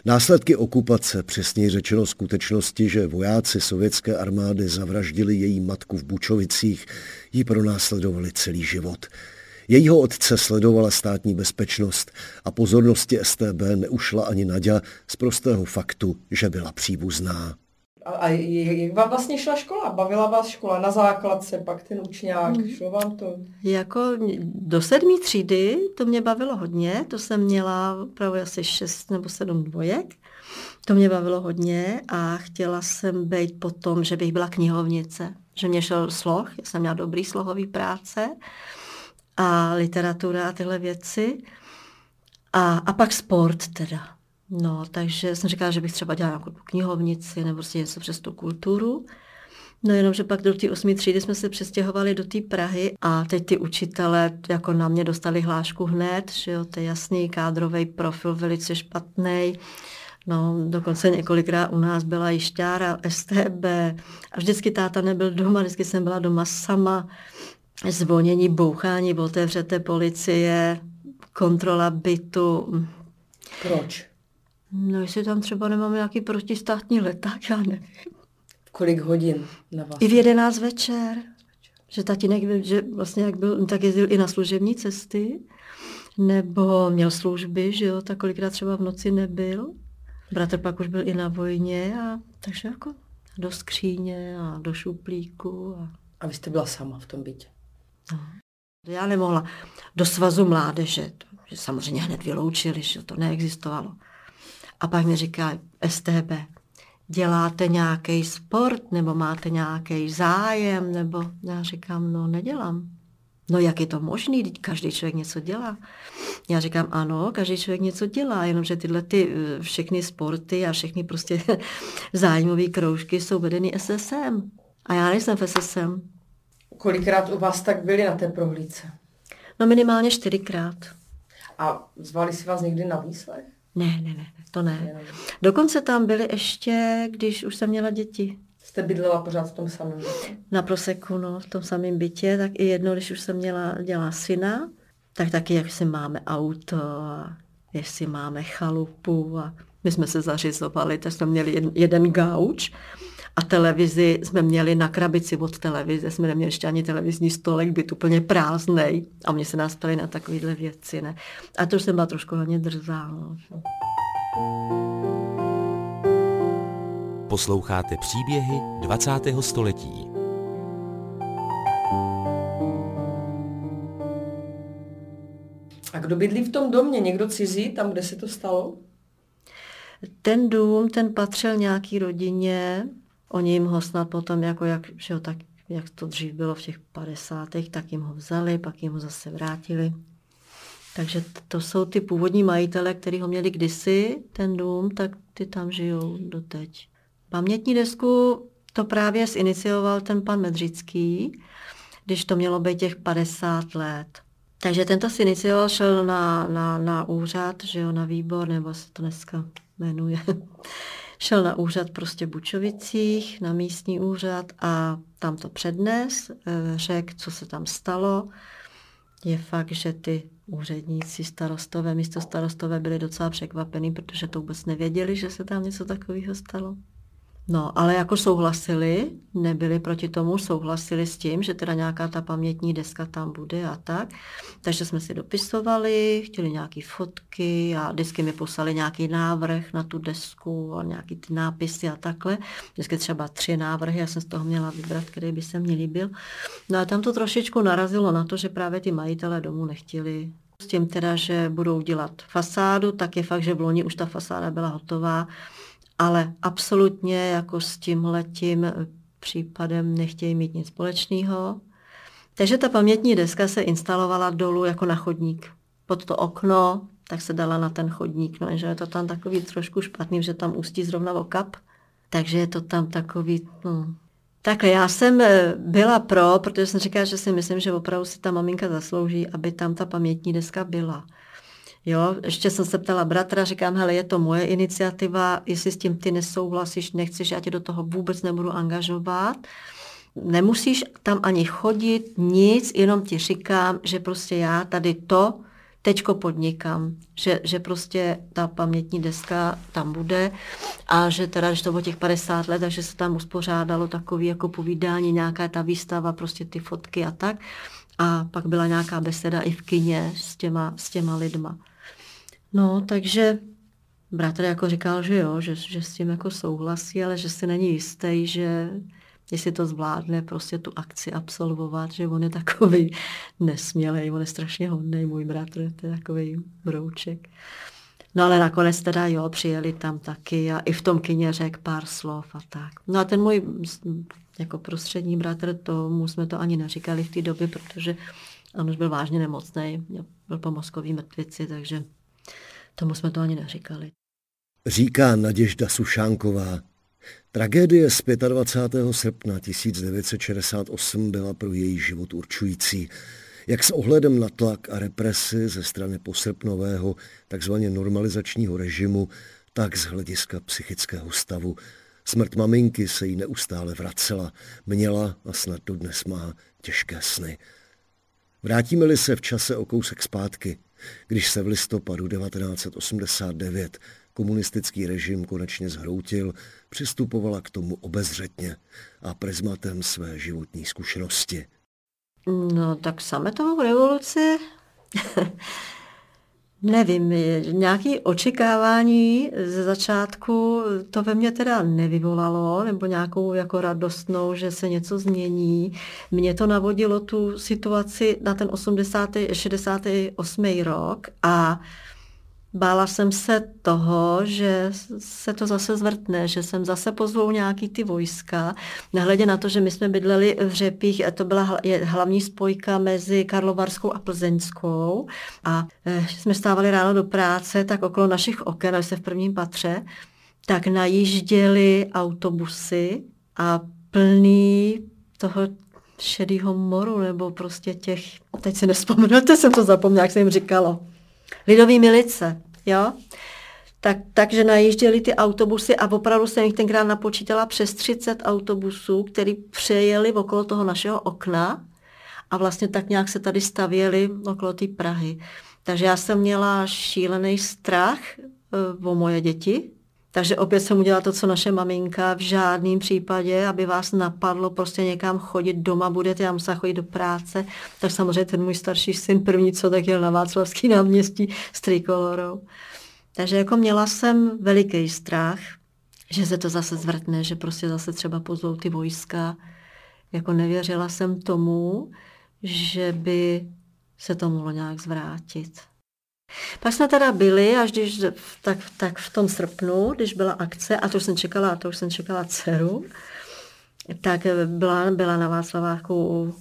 Následky okupace, přesněji řečeno skutečnosti, že vojáci sovětské armády zavraždili její matku v Bučovicích, ji pronásledovali celý život. Jejího otce sledovala státní bezpečnost a pozornosti STB neušla ani Nadia z prostého faktu, že byla příbuzná. A, a jak vám vlastně šla škola? Bavila vás škola na základce, pak ten učňák, hmm. šlo vám to? Jako do sedmé třídy to mě bavilo hodně, to jsem měla právě asi šest nebo sedm dvojek. To mě bavilo hodně a chtěla jsem být potom, že bych byla knihovnice, že mě šel sloh, já jsem měla dobrý slohový práce a literatura a tyhle věci. A, a pak sport teda. No, takže jsem říkala, že bych třeba dělala nějakou knihovnici nebo prostě něco přes tu kulturu. No jenom, že pak do té osmi třídy jsme se přestěhovali do té Prahy a teď ty učitele jako na mě dostali hlášku hned, že jo, to je jasný kádrový profil, velice špatný. No, dokonce několikrát u nás byla i šťára, STB a vždycky táta nebyl doma, vždycky jsem byla doma sama. Zvonění, bouchání, otevřete policie, kontrola bytu. Proč? No, jestli tam třeba nemáme nějaký protistátní leták, já nevím. Kolik hodin na vás? I v 11 večer. Že tatínek, že vlastně jak byl, tak jezdil i na služební cesty, nebo měl služby, že jo, tak kolikrát třeba v noci nebyl. Bratr pak už byl i na vojně, a, takže jako do skříně a do šuplíku. A... a vy jste byla sama v tom bytě? No. Já nemohla do svazu mládeže, to, že samozřejmě hned vyloučili, že to neexistovalo. A pak mi říká STB, děláte nějaký sport, nebo máte nějaký zájem, nebo já říkám, no nedělám. No jak je to možný, teď každý člověk něco dělá. Já říkám, ano, každý člověk něco dělá, jenomže tyhle ty eh, všechny sporty a všechny prostě zájmové kroužky jsou vedeny SSM. A já nejsem v SSM. Kolikrát u vás tak byli na té prohlídce? No minimálně čtyřikrát. A zvali si vás někdy na výslech? Ne, ne, ne, to ne. Dokonce tam byli ještě, když už jsem měla děti. Jste bydlela pořád v tom samém bytě? Na proseku, no, v tom samém bytě, tak i jedno, když už jsem měla, dělala syna, tak taky, jak si máme auto a jestli máme chalupu a my jsme se zařizovali, tak jsme měli jeden, jeden gauč a televizi jsme měli na krabici od televize, jsme neměli ještě ani televizní stolek, byt úplně prázdnej a mě se nás ptali na takovéhle věci, ne. A to jsem byla trošku hodně drzá, no. Posloucháte příběhy 20. století. A kdo bydlí v tom domě? Někdo cizí, tam, kde se to stalo? Ten dům, ten patřil nějaký rodině, oni jim ho snad potom, jako jak, že jo, tak, jak to dřív bylo v těch 50. tak jim ho vzali, pak jim ho zase vrátili. Takže to jsou ty původní majitele, kteří ho měli kdysi, ten dům, tak ty tam žijou doteď. Pamětní desku to právě zinicioval ten pan Medřický, když to mělo být těch 50 let. Takže tento si inicioval, šel na, na, na úřad, že jo, na výbor, nebo se to dneska jmenuje. šel na úřad prostě Bučovicích, na místní úřad a tam to přednes, eh, řekl, co se tam stalo. Je fakt, že ty úředníci, starostové, místo starostové byli docela překvapení, protože to vůbec nevěděli, že se tam něco takového stalo. No, ale jako souhlasili, nebyli proti tomu, souhlasili s tím, že teda nějaká ta pamětní deska tam bude a tak. Takže jsme si dopisovali, chtěli nějaké fotky a vždycky mi poslali nějaký návrh na tu desku a nějaký ty nápisy a takhle. Vždycky třeba tři návrhy, já jsem z toho měla vybrat, který by se mně líbil. No a tam to trošičku narazilo na to, že právě ty majitelé domů nechtěli s tím teda, že budou dělat fasádu, tak je fakt, že v loni už ta fasáda byla hotová ale absolutně jako s tímhletím případem nechtějí mít nic společného. Takže ta pamětní deska se instalovala dolů jako na chodník. Pod to okno, tak se dala na ten chodník, no, že je to tam takový trošku špatný, že tam ústí zrovna okap, takže je to tam takový, no. Takhle, já jsem eh, byla pro, protože jsem říkala, že si myslím, že opravdu si ta maminka zaslouží, aby tam ta pamětní deska byla. Jo, ještě jsem se ptala bratra, říkám, hele, je to moje iniciativa, jestli s tím ty nesouhlasíš, nechceš, já tě do toho vůbec nebudu angažovat. Nemusíš tam ani chodit, nic, jenom ti říkám, že prostě já tady to teďko podnikám, že, že prostě ta pamětní deska tam bude a že teda, když to bylo těch 50 let, takže se tam uspořádalo takový jako povídání, nějaká ta výstava, prostě ty fotky a tak. A pak byla nějaká beseda i v kině s těma, s těma lidma. No, takže bratr jako říkal, že jo, že, že s tím jako souhlasí, ale že si není jistý, že jestli to zvládne prostě tu akci absolvovat, že on je takový nesmělej, on je strašně hodný, můj bratr, to je takový brouček. No ale nakonec teda jo, přijeli tam taky a i v tom kině řekl pár slov a tak. No a ten můj jako prostřední bratr, tomu jsme to ani neříkali v té době, protože on už byl vážně nemocný, byl po mozkový mrtvici, takže Tomu jsme to ani neříkali. Říká Naděžda Sušánková. Tragédie z 25. srpna 1968 byla pro její život určující. Jak s ohledem na tlak a represi ze strany posrpnového takzvaně normalizačního režimu, tak z hlediska psychického stavu. Smrt maminky se jí neustále vracela, měla a snad dodnes má těžké sny. Vrátíme-li se v čase o kousek zpátky, když se v listopadu 1989 komunistický režim konečně zhroutil, přistupovala k tomu obezřetně a prezmatem své životní zkušenosti. No tak sametovou revoluci Nevím, nějaké očekávání ze začátku to ve mně teda nevyvolalo, nebo nějakou jako radostnou, že se něco změní. Mě to navodilo tu situaci na ten 80. 68. rok a Bála jsem se toho, že se to zase zvrtne, že jsem zase pozvou nějaký ty vojska. Nehledě na to, že my jsme bydleli v Řepích, to byla hlavní spojka mezi Karlovarskou a Plzeňskou a eh, jsme stávali ráno do práce, tak okolo našich oken, se v prvním patře, tak najížděli autobusy a plný toho šedého moru, nebo prostě těch, teď si nespomenu, jsem to zapomněla, jak jsem jim říkalo lidový milice, jo. Tak, takže najížděli ty autobusy a opravdu jsem jich tenkrát napočítala přes 30 autobusů, který přejeli okolo toho našeho okna a vlastně tak nějak se tady stavěli okolo té Prahy. Takže já jsem měla šílený strach eh, o moje děti, takže opět jsem udělala to, co naše maminka v žádném případě, aby vás napadlo prostě někam chodit, doma budete, já musela chodit do práce. Tak samozřejmě ten můj starší syn první, co tak jel na Václavský náměstí s trikolorou. Takže jako měla jsem veliký strach, že se to zase zvrtne, že prostě zase třeba pozvou ty vojska. Jako nevěřila jsem tomu, že by se to mohlo nějak zvrátit. Pak jsme teda byli, až když, tak, tak v tom srpnu, když byla akce, a to už jsem čekala, to už jsem čekala dceru, tak byla, byla na Václaváku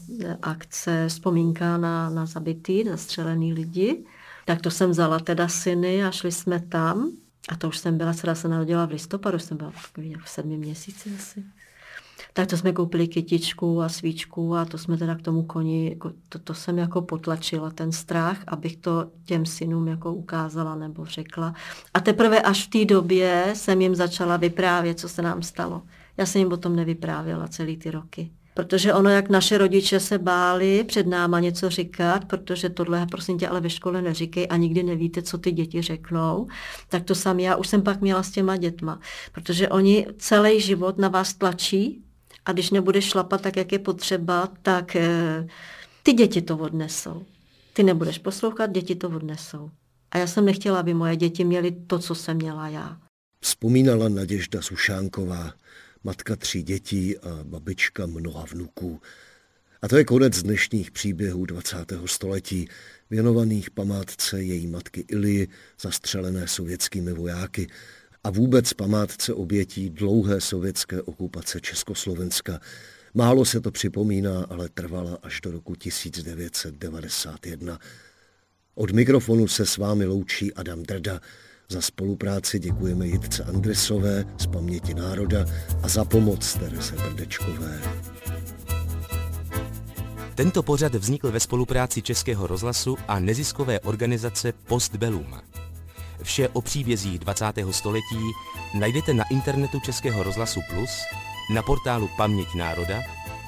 akce vzpomínka na, na zabitý, zastřelený lidi. Tak to jsem vzala teda syny a šli jsme tam. A to už jsem byla, dcera se narodila v listopadu, jsem byla v sedmi měsíci asi tak to jsme koupili kytičku a svíčku a to jsme teda k tomu koni, jako, to, to jsem jako potlačila, ten strach, abych to těm synům jako ukázala nebo řekla. A teprve až v té době jsem jim začala vyprávět, co se nám stalo. Já jsem jim o tom nevyprávěla celý ty roky. Protože ono, jak naše rodiče se báli před náma něco říkat, protože tohle, prosím tě, ale ve škole neříkej a nikdy nevíte, co ty děti řeknou, tak to sami já už jsem pak měla s těma dětma. Protože oni celý život na vás tlačí, a když nebudeš šlapat tak, jak je potřeba, tak eh, ty děti to odnesou. Ty nebudeš poslouchat, děti to odnesou. A já jsem nechtěla, aby moje děti měly to, co jsem měla já. Vzpomínala Naděžda Sušánková, matka tří dětí a babička mnoha vnuků. A to je konec dnešních příběhů 20. století, věnovaných památce její matky Ilii, zastřelené sovětskými vojáky, a vůbec památce obětí dlouhé sovětské okupace Československa. Málo se to připomíná, ale trvala až do roku 1991. Od mikrofonu se s vámi loučí Adam Drda. Za spolupráci děkujeme Jitce Andresové z Paměti národa a za pomoc Tereze Brdečkové. Tento pořad vznikl ve spolupráci Českého rozhlasu a neziskové organizace Postbellum. Vše o příbězích 20. století najdete na internetu Českého rozhlasu Plus, na portálu Paměť národa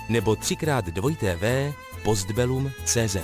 nebo třikrát dvojité v postbellum.cz.